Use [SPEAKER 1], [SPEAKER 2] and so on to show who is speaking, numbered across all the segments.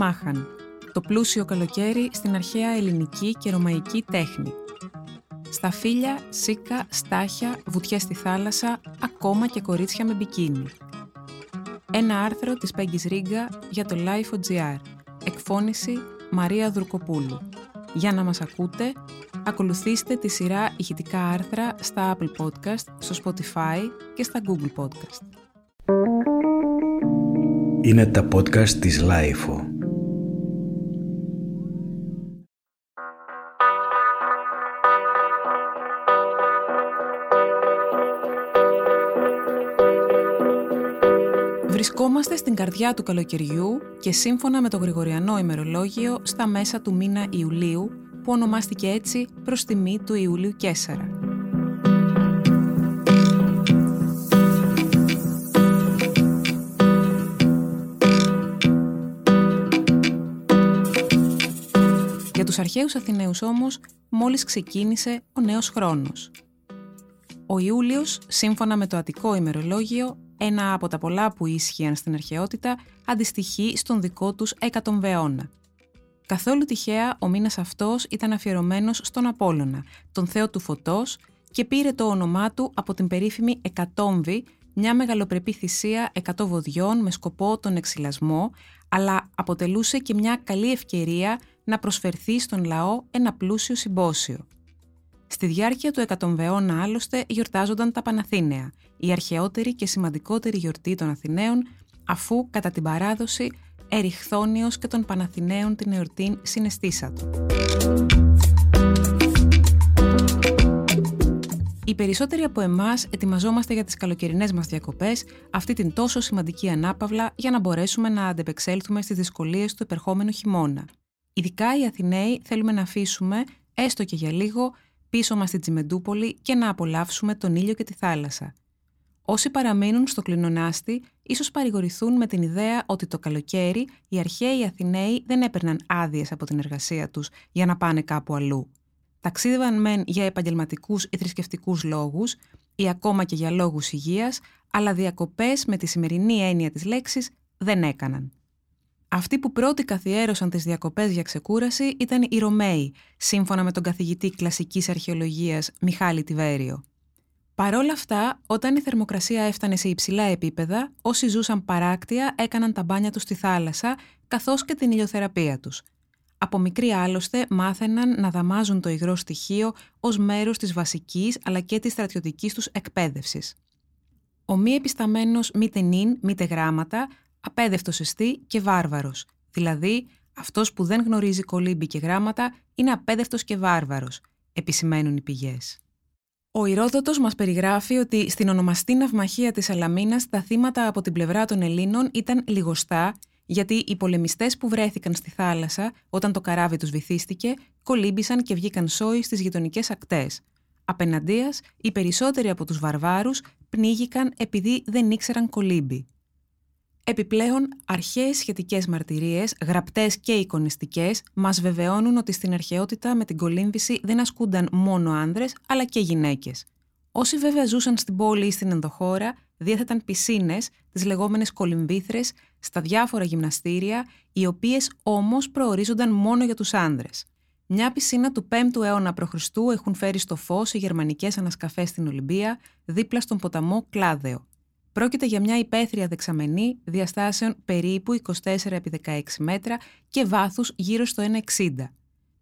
[SPEAKER 1] Μάχαν, το πλούσιο καλοκαίρι στην αρχαία ελληνική και ρωμαϊκή τέχνη. Στα φύλλα, σίκα, στάχια, βουτιές στη θάλασσα, ακόμα και κορίτσια με μπικίνι. Ένα άρθρο της Πέγγις Ρίγκα για το Life.gr. Εκφώνηση Μαρία Δουρκοπούλου. Για να μας ακούτε, ακολουθήστε τη σειρά ηχητικά άρθρα στα Apple Podcast, στο Spotify και στα Google Podcast.
[SPEAKER 2] Είναι τα podcast της Lifeo.
[SPEAKER 1] Καρδιά του καλοκαιριού και σύμφωνα με το Γρηγοριανό ημερολόγιο στα μέσα του μήνα Ιουλίου που ονομάστηκε έτσι προς τιμή του Ιουλίου Κέσσαρα. Για τους αρχαίους Αθηναίους όμως μόλις ξεκίνησε ο νέος χρόνος. Ο Ιούλιος, σύμφωνα με το Αττικό ημερολόγιο, ένα από τα πολλά που ίσχυαν στην αρχαιότητα, αντιστοιχεί στον δικό τους εκατομβεώνα. Καθόλου τυχαία ο μήνας αυτός ήταν αφιερωμένος στον Απόλλωνα, τον θεό του φωτός και πήρε το όνομά του από την περίφημη Εκατόμβη, μια μεγαλοπρεπή θυσία εκατό με σκοπό τον εξυλασμό, αλλά αποτελούσε και μια καλή ευκαιρία να προσφερθεί στον λαό ένα πλούσιο συμπόσιο. Στη διάρκεια του εκατομβεώνα άλλωστε γιορτάζονταν τα Παναθήναια, η αρχαιότερη και σημαντικότερη γιορτή των Αθηναίων, αφού κατά την παράδοση Εριχθόνιος και των Παναθηναίων την εορτήν συναισθήσα του. Οι περισσότεροι από εμάς ετοιμαζόμαστε για τις καλοκαιρινές μας διακοπές αυτή την τόσο σημαντική ανάπαυλα για να μπορέσουμε να αντεπεξέλθουμε στις δυσκολίες του επερχόμενου χειμώνα. Ειδικά οι Αθηναίοι θέλουμε να αφήσουμε, έστω και για λίγο, πίσω μας στη Τσιμεντούπολη και να απολαύσουμε τον ήλιο και τη θάλασσα. Όσοι παραμείνουν στο κλινονάστη, ίσως παρηγορηθούν με την ιδέα ότι το καλοκαίρι οι αρχαίοι Αθηναίοι δεν έπαιρναν άδειες από την εργασία τους για να πάνε κάπου αλλού. Ταξίδευαν μεν για επαγγελματικούς ή θρησκευτικούς λόγους ή ακόμα και για λόγους υγείας, αλλά διακοπές με τη σημερινή έννοια της λέξης δεν έκαναν. Αυτοί που πρώτοι καθιέρωσαν τις διακοπές για ξεκούραση ήταν οι Ρωμαίοι, σύμφωνα με τον καθηγητή κλασικής αρχαιολογίας Μιχάλη Τιβέριο. Παρόλα αυτά, όταν η θερμοκρασία έφτανε σε υψηλά επίπεδα, όσοι ζούσαν παράκτια έκαναν τα μπάνια τους στη θάλασσα, καθώς και την ηλιοθεραπεία τους. Από μικρή άλλωστε μάθαιναν να δαμάζουν το υγρό στοιχείο ως μέρος της βασικής αλλά και της στρατιωτικής τους εκπαίδευσης. Ο μη επισταμένος μήτε νυν, μήτε γράμματα απέδευτος εστί και βάρβαρος. Δηλαδή, αυτός που δεν γνωρίζει κολύμπη και γράμματα είναι απέδευτος και βάρβαρος, επισημαίνουν οι πηγές. Ο Ηρόδοτος μας περιγράφει ότι στην ονομαστή ναυμαχία της Αλαμίνας τα θύματα από την πλευρά των Ελλήνων ήταν λιγοστά, γιατί οι πολεμιστές που βρέθηκαν στη θάλασσα όταν το καράβι τους βυθίστηκε, κολύμπησαν και βγήκαν σόι στις γειτονικές ακτές. Απέναντίας, οι περισσότεροι από τους βαρβάρους πνίγηκαν επειδή δεν ήξεραν κολύμπη. Επιπλέον, αρχαίες σχετικές μαρτυρίες, γραπτές και εικονιστικές, μας βεβαιώνουν ότι στην αρχαιότητα με την κολύμβηση δεν ασκούνταν μόνο άνδρες, αλλά και γυναίκες. Όσοι βέβαια ζούσαν στην πόλη ή στην ενδοχώρα, διέθεταν πισίνες, τις λεγόμενες κολυμβήθρες, στα διάφορα γυμναστήρια, οι οποίες όμως προορίζονταν μόνο για τους άνδρες. Μια πισίνα του 5ου αιώνα π.Χ. έχουν φέρει στο φως οι γερμανικές ανασκαφές στην Ολυμπία, δίπλα στον ποταμό Κλάδεο. Πρόκειται για μια υπαίθρια δεξαμενή διαστάσεων περίπου 24 επί 16 μέτρα και βάθους γύρω στο 1,60.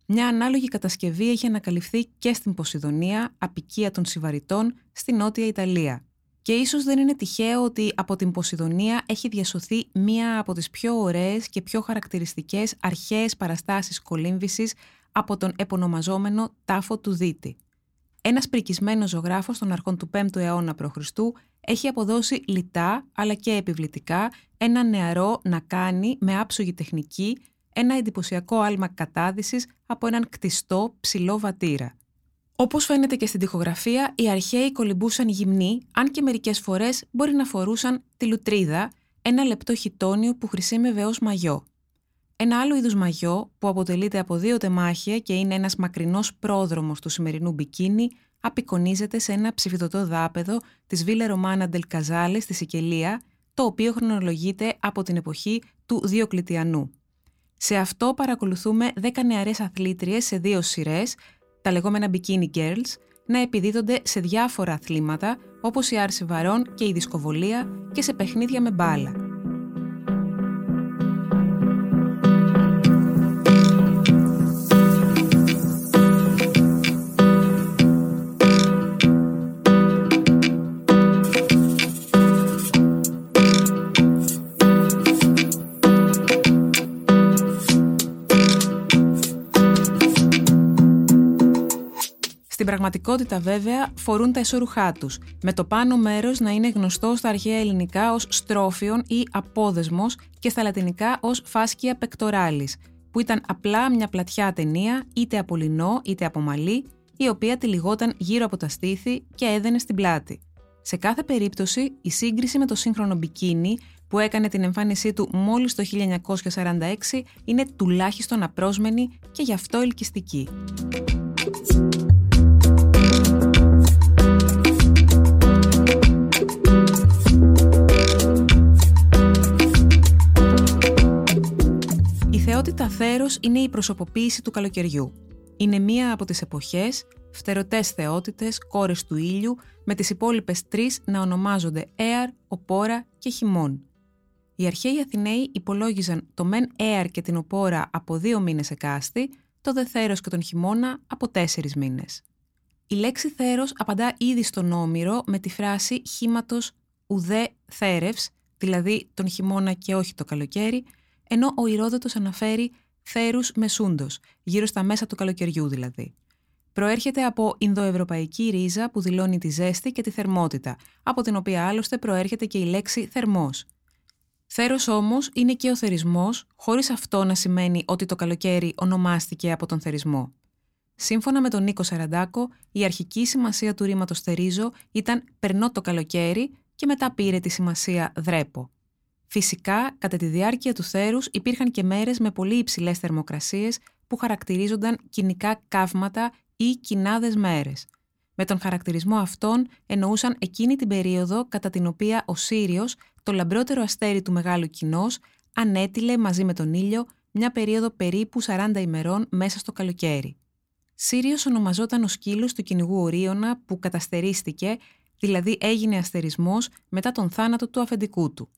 [SPEAKER 1] Μια ανάλογη κατασκευή έχει ανακαλυφθεί και στην Ποσειδονία, απικία των Σιβαριτών, στη Νότια Ιταλία. Και ίσως δεν είναι τυχαίο ότι από την Ποσειδονία έχει διασωθεί μία από τις πιο ωραίες και πιο χαρακτηριστικές αρχαίες παραστάσεις κολύμβησης από τον επωνομαζόμενο τάφο του Δίτη. Ένας πρικισμένος ζωγράφος των αρχών του 5ου αιώνα π.Χ. έχει αποδώσει λιτά αλλά και επιβλητικά ένα νεαρό να κάνει με άψογη τεχνική ένα εντυπωσιακό άλμα κατάδυσης από έναν κτιστό ψηλό βατήρα. Όπως φαίνεται και στην τοιχογραφία, οι αρχαίοι κολυμπούσαν γυμνοί, αν και μερικές φορές μπορεί να φορούσαν τη λουτρίδα, ένα λεπτό χιτόνιο που χρησιμεύε ως μαγιό. Ένα άλλο είδους μαγιό, που αποτελείται από δύο τεμάχια και είναι ένας μακρινός πρόδρομος του σημερινού μπικίνι, απεικονίζεται σε ένα ψηφιδωτό δάπεδο της Βίλε Ρωμάνα Ντελ στη Σικελία, το οποίο χρονολογείται από την εποχή του Διοκλητιανού. Σε αυτό παρακολουθούμε 10 νεαρές αθλήτριες σε δύο σειρές, τα λεγόμενα Bikini Girls, να επιδίδονται σε διάφορα αθλήματα όπως η άρση βαρών και η δισκοβολία και σε παιχνίδια με μπάλα. Πραγματικότητα βέβαια φορούν τα εσωρουχά τους, με το πάνω μέρος να είναι γνωστό στα αρχαία ελληνικά ως στρόφιον ή απόδεσμος και στα λατινικά ως φάσκια πεκτοράλης, που ήταν απλά μια πλατιά ταινία είτε από λινό είτε από μαλλί, η οποία τυλιγόταν γύρω από τα στήθη και έδαινε στην πλάτη. Σε κάθε περίπτωση, η σύγκριση με το σύγχρονο μπικίνι που έκανε την εμφάνισή του μόλις το 1946 είναι τουλάχιστον απρόσμενη και γι' αυτό ελκυστική. Θεότητα θέρος είναι η προσωποποίηση του καλοκαιριού. Είναι μία από τις εποχές, φτερωτές θεότητες, κόρες του ήλιου, με τις υπόλοιπες τρεις να ονομάζονται Έαρ, Οπόρα και Χιμών. Οι αρχαίοι Αθηναίοι υπολόγιζαν το μεν Έαρ και την Οπόρα από δύο μήνες εκάστη, το δε θέρος και τον χειμώνα από τέσσερις μήνες. Η λέξη θέρος απαντά ήδη στον Όμηρο με τη φράση χήματος ουδέ θέρευς, δηλαδή τον χειμώνα και όχι το καλοκαίρι, ενώ ο Ηρόδοτος αναφέρει θέρους μεσούντος, γύρω στα μέσα του καλοκαιριού δηλαδή. Προέρχεται από Ινδοευρωπαϊκή ρίζα που δηλώνει τη ζέστη και τη θερμότητα, από την οποία άλλωστε προέρχεται και η λέξη θερμός. Θέρος όμως είναι και ο θερισμός, χωρίς αυτό να σημαίνει ότι το καλοκαίρι ονομάστηκε από τον θερισμό. Σύμφωνα με τον Νίκο Σαραντάκο, η αρχική σημασία του ρήματος θερίζω ήταν «περνώ το καλοκαίρι» και μετά πήρε τη σημασία «δρέπω». Φυσικά, κατά τη διάρκεια του θέρους υπήρχαν και μέρες με πολύ υψηλές θερμοκρασίες που χαρακτηρίζονταν κοινικά καύματα ή κοινάδες μέρες. Με τον χαρακτηρισμό αυτόν εννοούσαν εκείνη την περίοδο κατά την οποία ο Σύριος, το λαμπρότερο αστέρι του μεγάλου κοινός, ανέτειλε μαζί με τον ήλιο μια περίοδο περίπου 40 ημερών μέσα στο καλοκαίρι. Σύριος ονομαζόταν ο σκύλος του κυνηγού Ορίωνα που καταστερίστηκε, δηλαδή έγινε αστερισμός μετά τον θάνατο του αφεντικού του.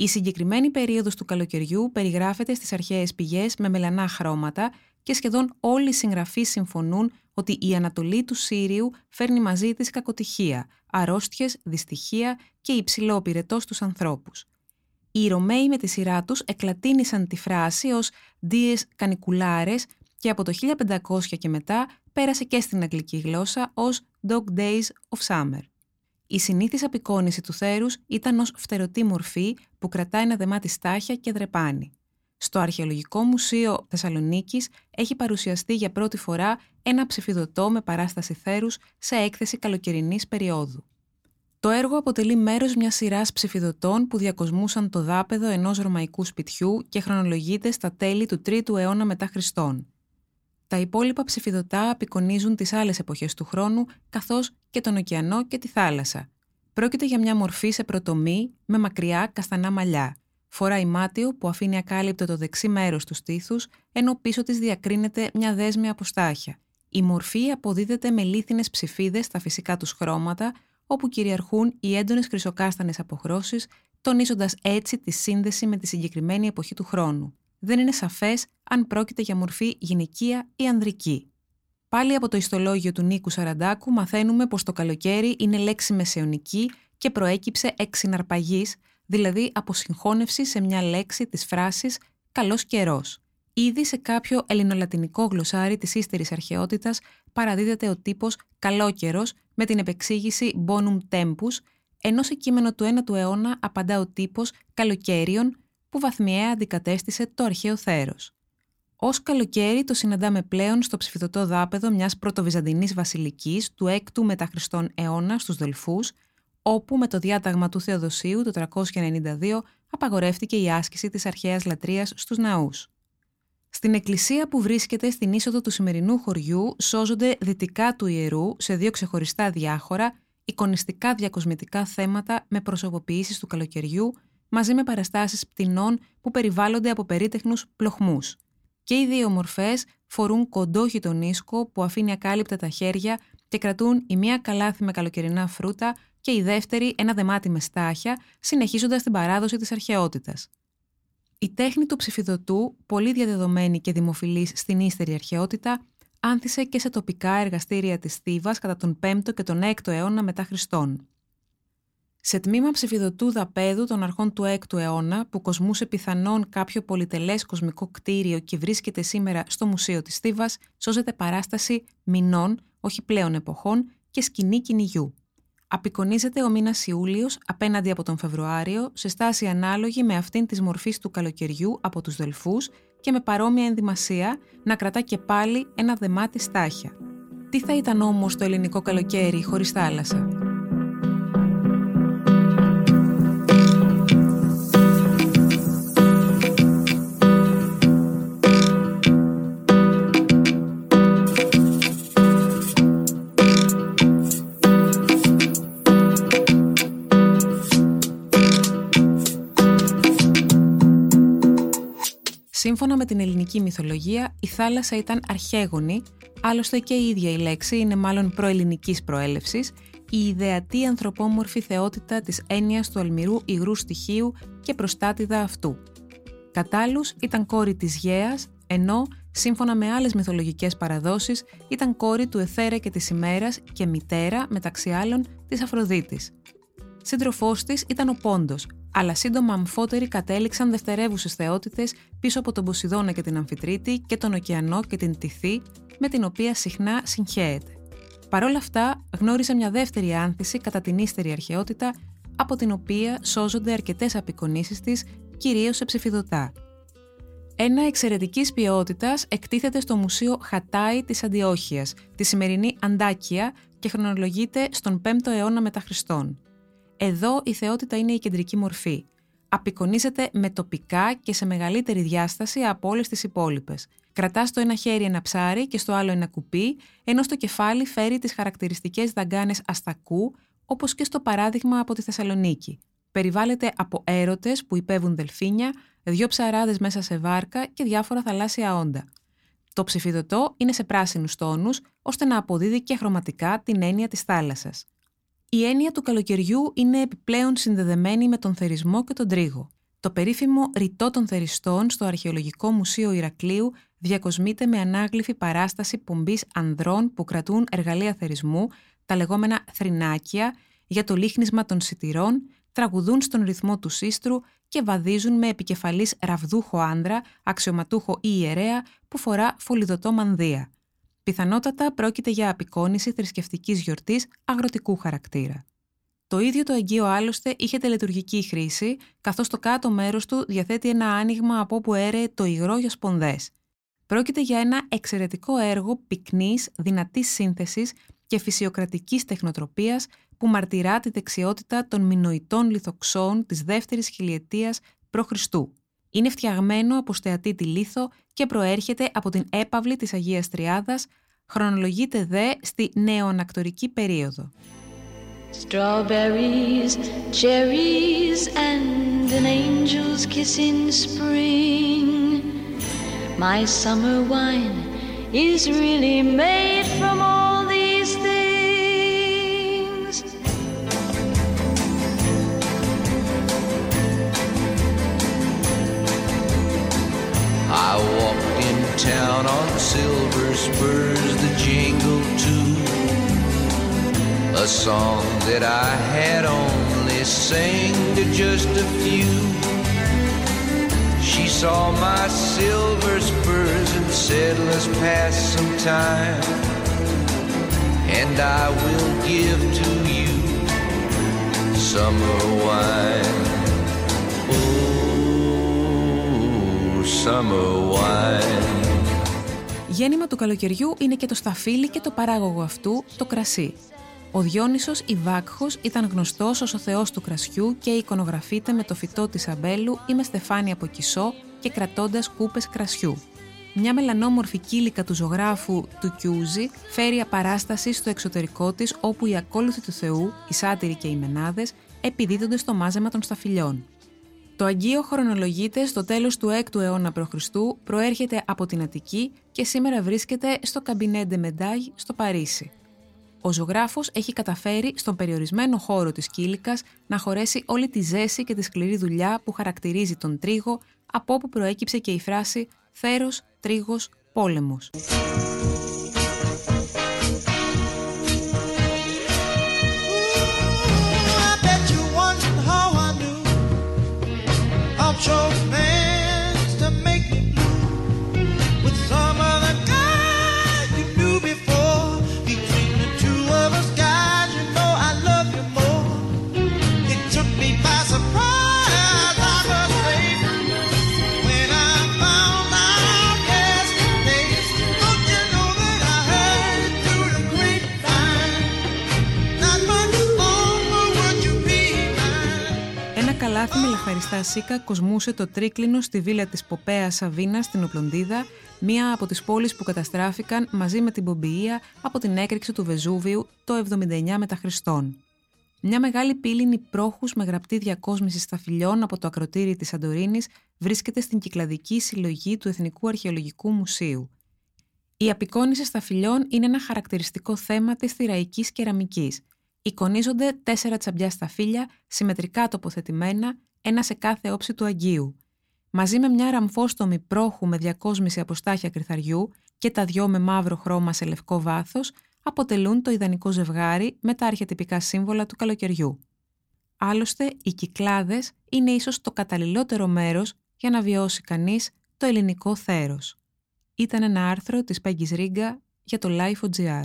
[SPEAKER 1] Η συγκεκριμένη περίοδος του καλοκαιριού περιγράφεται στις αρχαίες πηγές με μελανά χρώματα και σχεδόν όλοι οι συγγραφείς συμφωνούν ότι η Ανατολή του Σύριου φέρνει μαζί της κακοτυχία, αρρώστιες, δυστυχία και υψηλό πυρετός στους ανθρώπους. Οι Ρωμαίοι με τη σειρά τους εκλατίνησαν τη φράση ως «dies caniculares» και από το 1500 και μετά πέρασε και στην αγγλική γλώσσα ως «dog days of summer». Η συνήθις απεικόνηση του θέρους ήταν ως φτερωτή μορφή που κρατάει ένα δεμάτι στάχια και δρεπάνει. Στο Αρχαιολογικό Μουσείο Θεσσαλονίκης έχει παρουσιαστεί για πρώτη φορά ένα ψηφιδωτό με παράσταση θέρους σε έκθεση καλοκαιρινής περίοδου. Το έργο αποτελεί μέρος μιας σειράς ψηφιδωτών που διακοσμούσαν το δάπεδο ενός ρωμαϊκού σπιτιού και χρονολογείται στα τέλη του 3ου αιώνα μετά Χριστόν. Τα υπόλοιπα ψηφιδωτά απεικονίζουν τις άλλες εποχές του χρόνου, καθώς και τον ωκεανό και τη θάλασσα. Πρόκειται για μια μορφή σε πρωτομή με μακριά καστανά μαλλιά. Φοράει μάτιο που αφήνει ακάλυπτο το δεξί μέρος του στήθους, ενώ πίσω της διακρίνεται μια δέσμη από στάχια. Η μορφή αποδίδεται με λίθινες ψηφίδες στα φυσικά τους χρώματα, όπου κυριαρχούν οι έντονες χρυσοκάστανες αποχρώσεις, τονίζοντας έτσι τη σύνδεση με τη συγκεκριμένη εποχή του χρόνου δεν είναι σαφές αν πρόκειται για μορφή γυναικεία ή ανδρική. Πάλι από το ιστολόγιο του Νίκου Σαραντάκου μαθαίνουμε πως το καλοκαίρι είναι λέξη μεσαιωνική και προέκυψε εξ συναρπαγής, δηλαδή από συγχώνευση σε μια λέξη της φράσης «καλός καιρός». Ήδη σε κάποιο ελληνολατινικό γλωσσάρι της ύστερης αρχαιότητας παραδίδεται ο τύπος «καλό καιρός» με την επεξήγηση «bonum tempus», ενώ σε κείμενο του 1ου αιώνα απαντά ο τύπος «καλοκαίριον» που βαθμιαία αντικατέστησε το αρχαίο θέρος. Ω καλοκαίρι το συναντάμε πλέον στο ψηφιδωτό δάπεδο μιας πρωτοβυζαντινής βασιλικής του 6ου μετά Χριστόν αιώνα στους Δελφούς, όπου με το διάταγμα του Θεοδοσίου το 392 απαγορεύτηκε η άσκηση της αρχαίας λατρείας στους ναούς. Στην εκκλησία που βρίσκεται στην είσοδο του σημερινού χωριού σώζονται δυτικά του ιερού σε δύο ξεχωριστά διάχωρα εικονιστικά διακοσμητικά θέματα με προσωποποιήσεις του καλοκαιριού μαζί με παραστάσεις πτηνών που περιβάλλονται από περίτεχνους πλοχμούς. Και οι δύο μορφές φορούν κοντό ίσκο που αφήνει ακάλυπτα τα χέρια και κρατούν η μία καλάθι με καλοκαιρινά φρούτα και η δεύτερη ένα δεμάτι με στάχια, συνεχίζοντας την παράδοση της αρχαιότητας. Η τέχνη του ψηφιδωτού, πολύ διαδεδομένη και δημοφιλής στην ύστερη αρχαιότητα, άνθησε και σε τοπικά εργαστήρια της Θήβας κατά τον 5ο και τον 6ο αιώνα μετά Χριστόν. Σε τμήμα ψηφιδωτού δαπέδου των αρχών του 6ου αιώνα, που κοσμούσε πιθανόν κάποιο πολυτελές κοσμικό κτίριο και βρίσκεται σήμερα στο Μουσείο της Θήβας, σώζεται παράσταση μηνών, όχι πλέον εποχών, και σκηνή κυνηγιού. Απεικονίζεται ο μήνας Ιούλιος απέναντι από τον Φεβρουάριο, σε στάση ανάλογη με αυτήν της μορφής του καλοκαιριού από τους Δελφούς και με παρόμοια ενδυμασία να κρατά και πάλι ένα δεμάτι στάχια. Τι θα ήταν όμως το ελληνικό καλοκαίρι χωρίς θάλασσα; Την ελληνική μυθολογία, η θάλασσα ήταν αρχαίγονη, άλλωστε και η ίδια η λέξη είναι μάλλον προελληνικής προέλευσης, η ιδεατή ανθρωπόμορφη θεότητα της έννοιας του αλμυρού υγρού στοιχείου και προστάτηδα αυτού. Κατάλλους ήταν κόρη της Γέας, ενώ, σύμφωνα με άλλες μυθολογικές παραδόσεις, ήταν κόρη του Εθέρα και της ημέρας και μητέρα, μεταξύ άλλων, της Αφροδίτης. Σύντροφός της ήταν ο Πόντος, αλλά σύντομα αμφότεροι κατέληξαν δευτερεύουσες θεότητες πίσω από τον Ποσειδώνα και την Αμφιτρίτη και τον Ωκεανό και την Τυθή, με την οποία συχνά συγχέεται. Παρ' όλα αυτά, γνώρισε μια δεύτερη άνθηση κατά την ύστερη αρχαιότητα, από την οποία σώζονται αρκετές απεικονίσεις της, κυρίως σε ψηφιδωτά. Ένα εξαιρετικής ποιότητας εκτίθεται στο Μουσείο Χατάι της Αντιόχειας, τη σημερινή Αντάκια και χρονολογείται στον 5ο αιώνα μετά Χριστόν. Εδώ η θεότητα είναι η κεντρική μορφή. Απεικονίζεται με τοπικά και σε μεγαλύτερη διάσταση από όλες τις υπόλοιπες. Κρατάς στο ένα χέρι ένα ψάρι και στο άλλο ένα κουπί, ενώ στο κεφάλι φέρει τις χαρακτηριστικές δαγκάνες αστακού, όπως και στο παράδειγμα από τη Θεσσαλονίκη. Περιβάλλεται από έρωτες που υπέβουν δελφίνια, δύο ψαράδες μέσα σε βάρκα και διάφορα θαλάσσια όντα. Το ψηφιδωτό είναι σε πράσινους τόνους, ώστε να αποδίδει και χρωματικά την έννοια της θάλασσας. Η έννοια του καλοκαιριού είναι επιπλέον συνδεδεμένη με τον θερισμό και τον τρίγο. Το περίφημο ρητό των θεριστών στο Αρχαιολογικό Μουσείο Ηρακλείου διακοσμείται με ανάγλυφη παράσταση πομπή ανδρών που κρατούν εργαλεία θερισμού, τα λεγόμενα θρηνάκια, για το λίχνισμα των σιτηρών, τραγουδούν στον ρυθμό του σύστρου και βαδίζουν με επικεφαλής ραβδούχο άνδρα, αξιωματούχο ή ιερέα που φορά φωλιδωτό μανδύα. Πιθανότατα πρόκειται για απεικόνηση θρησκευτικής γιορτής αγροτικού χαρακτήρα. Το ίδιο το αγγείο άλλωστε είχε τελετουργική χρήση, καθώς το κάτω μέρος του διαθέτει ένα άνοιγμα από όπου έρεε το υγρό για σπονδές. Πρόκειται για ένα εξαιρετικό έργο πυκνής, δυνατής σύνθεσης και φυσιοκρατικής τεχνοτροπίας που μαρτυρά τη δεξιότητα των μινοητών λιθοξών της δεύτερης χιλιετίας π.Χ. Είναι φτιαγμένο από στεατή λίθο και προέρχεται από την έπαυλη της Αγίας Τριάδας, χρονολογείται δε στη νεοανακτορική περίοδο. Strawberries, cherries and an angel's kiss in spring My summer wine is really made from all silver spurs that jingle too. A song that I had only sang to just a few. She saw my silver spurs and said, Let's pass some time. And I will give to you summer wine. Γέννημα του καλοκαιριού είναι και το σταφύλι και το παράγωγο αυτού, το κρασί. Ο Διόνυσος Ιβάκχος ήταν γνωστός ως ο θεός του κρασιού και εικονογραφείται με το φυτό της αμπέλου ή με στεφάνι από κισό και κρατώντας κούπες κρασιού. Μια μελανόμορφη κύλικα του ζωγράφου του Κιούζη φέρει απαράσταση στο εξωτερικό της όπου οι ακόλουθοι του Θεού, οι σάτυροι και οι μενάδες, επιδίδονται στο μάζεμα των σταφυλιών. Το Αγγείο χρονολογείται στο τέλος του 6ου αιώνα π.Χ., προέρχεται από την Αττική και σήμερα βρίσκεται στο Καμπινέντε Μεντάγ στο Παρίσι. Ο ζωγράφος έχει καταφέρει στον περιορισμένο χώρο της Κίλικας να χωρέσει όλη τη ζέση και τη σκληρή δουλειά που χαρακτηρίζει τον τρίγο, από όπου προέκυψε και η φράση «θέρος, τρίγος, πόλεμος». Καλάθι με λαχαριστά σίκα κοσμούσε το τρίκλινο στη βίλα της Ποπέας Σαβίνα στην Οπλοντίδα, μία από τις πόλεις που καταστράφηκαν μαζί με την Πομπιεία από την έκρηξη του Βεζούβιου το 79 μετά Χριστόν. Μια μεγάλη πύληνη πρόχους με γραπτή διακόσμηση σταφυλιών από το ακροτήρι της Σαντορίνης βρίσκεται στην κυκλαδική συλλογή του Εθνικού Αρχαιολογικού Μουσείου. Η απεικόνιση σταφυλιών είναι ένα χαρακτηριστικό θέμα της θηραϊκής κεραμικής – εικονίζονται τέσσερα τσαμπιά σταφύλια, συμμετρικά τοποθετημένα, ένα σε κάθε όψη του Αγίου. Μαζί με μια ραμφόστομη πρόχου με διακόσμηση από στάχια κρυθαριού και τα δυο με μαύρο χρώμα σε λευκό βάθος, αποτελούν το ιδανικό ζευγάρι με τα αρχιετυπικά σύμβολα του καλοκαιριού. Άλλωστε, οι κυκλάδες είναι ίσως το καταλληλότερο μέρος για να βιώσει κανείς το ελληνικό θέρος. Ήταν ένα άρθρο της Πέγγις Ρίγκα για το Life.gr.